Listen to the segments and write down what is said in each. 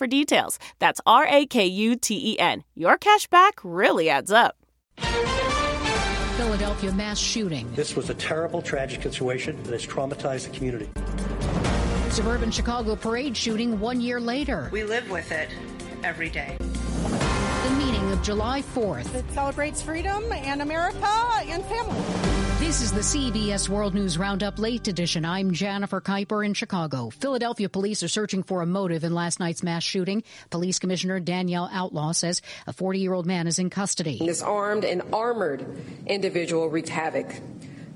for details. That's R A K U T E N. Your cash back really adds up. Philadelphia mass shooting. This was a terrible, tragic situation that has traumatized the community. Suburban Chicago parade shooting one year later. We live with it every day. The meaning of July 4th. It celebrates freedom and America and family. This is the CBS World News Roundup Late Edition. I'm Jennifer Keiper in Chicago. Philadelphia police are searching for a motive in last night's mass shooting. Police Commissioner Danielle Outlaw says a 40 year old man is in custody. This armed and armored individual wreaked havoc,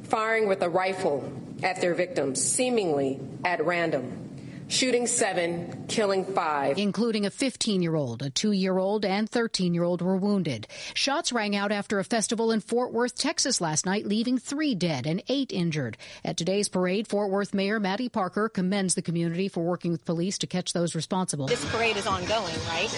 firing with a rifle at their victims, seemingly at random shooting seven, killing five. Including a 15 year old, a two year old, and 13 year old were wounded. Shots rang out after a festival in Fort Worth, Texas last night, leaving three dead and eight injured. At today's parade, Fort Worth Mayor Mattie Parker commends the community for working with police to catch those responsible. This parade is ongoing, right?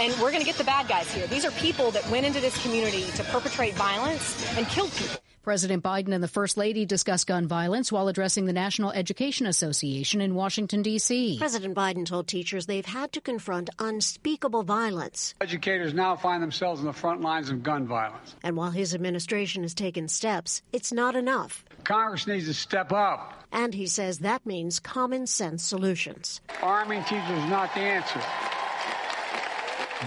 And we're going to get the bad guys here. These are people that went into this community to perpetrate violence and kill people. President Biden and the First Lady discussed gun violence while addressing the National Education Association in Washington, D.C. President Biden told teachers they've had to confront unspeakable violence. Educators now find themselves on the front lines of gun violence. And while his administration has taken steps, it's not enough. Congress needs to step up. And he says that means common sense solutions. Arming teachers is not the answer.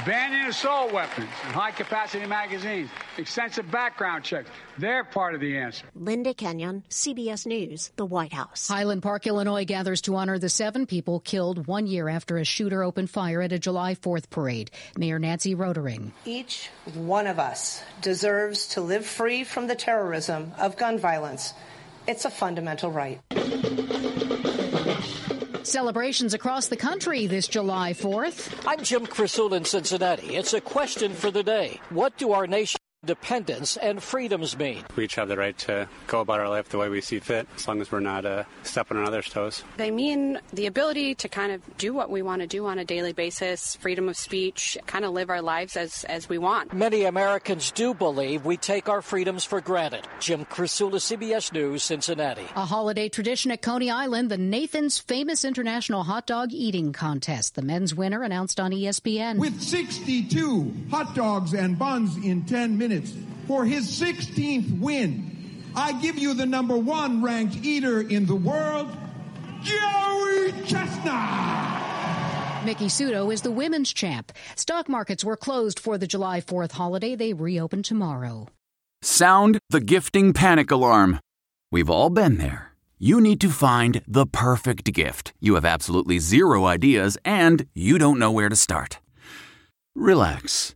Banning assault weapons and high capacity magazines, extensive background checks. They're part of the answer. Linda Kenyon, CBS News, the White House. Highland Park, Illinois gathers to honor the seven people killed one year after a shooter opened fire at a July 4th parade. Mayor Nancy Rotering. Each one of us deserves to live free from the terrorism of gun violence. It's a fundamental right. Celebrations across the country this July 4th. I'm Jim Krasula in Cincinnati. It's a question for the day. What do our nation independence and freedoms mean? We each have the right to go about our life the way we see fit, as long as we're not uh, stepping on others' toes. They mean the ability to kind of do what we want to do on a daily basis, freedom of speech, kind of live our lives as, as we want. Many Americans do believe we take our freedoms for granted. Jim Krasula, CBS News, Cincinnati. A holiday tradition at Coney Island, the Nathan's Famous International Hot Dog Eating Contest. The men's winner announced on ESPN. With 62 hot dogs and buns in 10 minutes for his 16th win. I give you the number one ranked eater in the world, Joey Chestnut. Miki Sudo is the women's champ. Stock markets were closed for the July 4th holiday. They reopen tomorrow. Sound the gifting panic alarm. We've all been there. You need to find the perfect gift. You have absolutely zero ideas and you don't know where to start. Relax.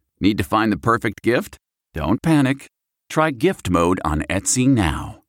Need to find the perfect gift? Don't panic. Try gift mode on Etsy now.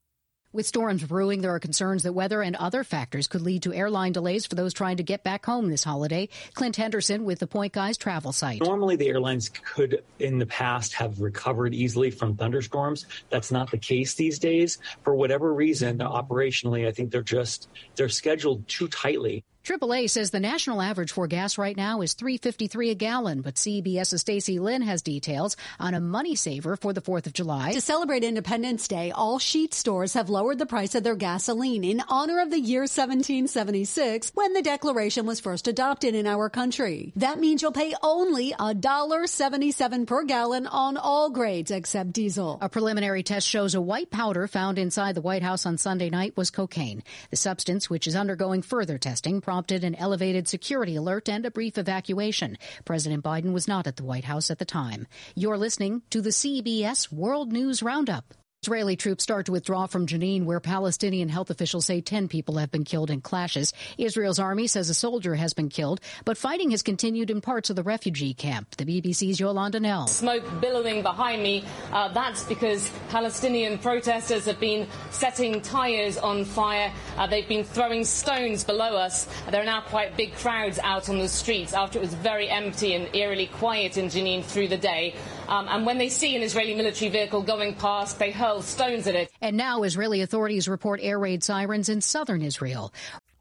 With storms brewing, there are concerns that weather and other factors could lead to airline delays for those trying to get back home this holiday. Clint Henderson with the Points Guy travel site. Normally, the airlines could, in the past, have recovered easily from thunderstorms. That's not the case these days. For whatever reason, operationally, I think they're just they're scheduled too tightly. AAA says the national average for gas right now is 3.53 a gallon, but CBS's Stacey Lynn has details on a money saver for the 4th of July. To celebrate Independence Day, all Sheetz stores have lowered the price of their gasoline in honor of the year 1776 when the Declaration was first adopted in our country. That means you'll pay only $1.77 per gallon on all grades except diesel. A preliminary test shows a white powder found inside the White House on Sunday night was cocaine. The substance, which is undergoing further testing, prompted an elevated security alert and a brief evacuation. President Biden was not at the White House at the time. You're listening to the CBS World News Roundup. Israeli troops start to withdraw from Jenin, where Palestinian health officials say 10 people have been killed in clashes. Israel's army says a soldier has been killed, but fighting has continued in parts of the refugee camp. The BBC's Yolanda Knell. Smoke billowing behind me. Uh, that's because Palestinian protesters have been setting tyres on fire. Uh, they've been throwing stones below us. There are now quite big crowds out on the streets after it was very empty and eerily quiet in Jenin through the day. Um, and when they see an Israeli military vehicle going past, they hurl stones at it. And now Israeli authorities report air raid sirens in southern Israel.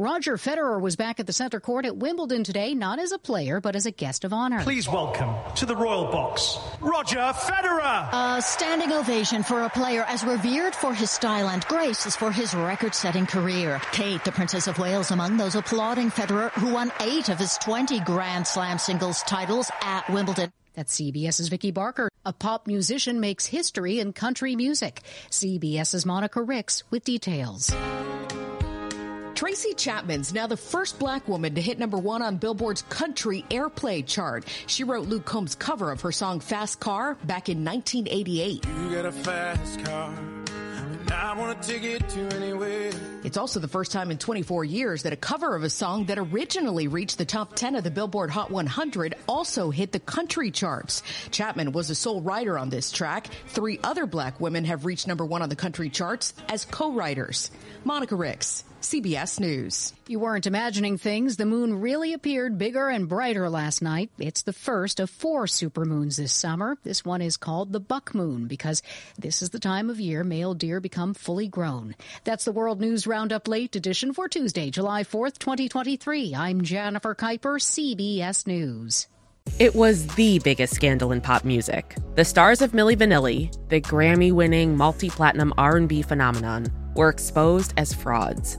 Roger Federer was back at the center court at Wimbledon today, not as a player, but as a guest of honor. Please welcome to the Royal Box, Roger Federer. A standing ovation for a player as revered for his style and grace as for his record-setting career. Kate, the Princess of Wales, among those applauding Federer, who won eight of his 20 Grand Slam singles titles at Wimbledon. That's CBS's Vicki Barker. A pop musician makes history in country music. CBS's Monica Ricks with details. Tracy Chapman's now the first black woman to hit number one on Billboard's country airplay chart. She wrote Luke Combs' cover of her song Fast Car back in 1988. You got a fast car. I want to take to anywhere. It's also the first time in 24 years that a cover of a song that originally reached the top 10 of the Billboard Hot 100 also hit the country charts. Chapman was the sole writer on this track. Three other black women have reached number one on the country charts as co-writers. Monica Ricks, CBS News. You weren't imagining things. The moon really appeared bigger and brighter last night. It's the first of four supermoons this summer. This one is called the buck moon because this is the time of year male deer become fully grown. That's the World News Roundup Late Edition for Tuesday, July 4th, 2023. I'm Jennifer Keiper, CBS News. It was the biggest scandal in pop music. The stars of Milli Vanilli, the Grammy-winning multi-platinum R&B phenomenon, were exposed as frauds,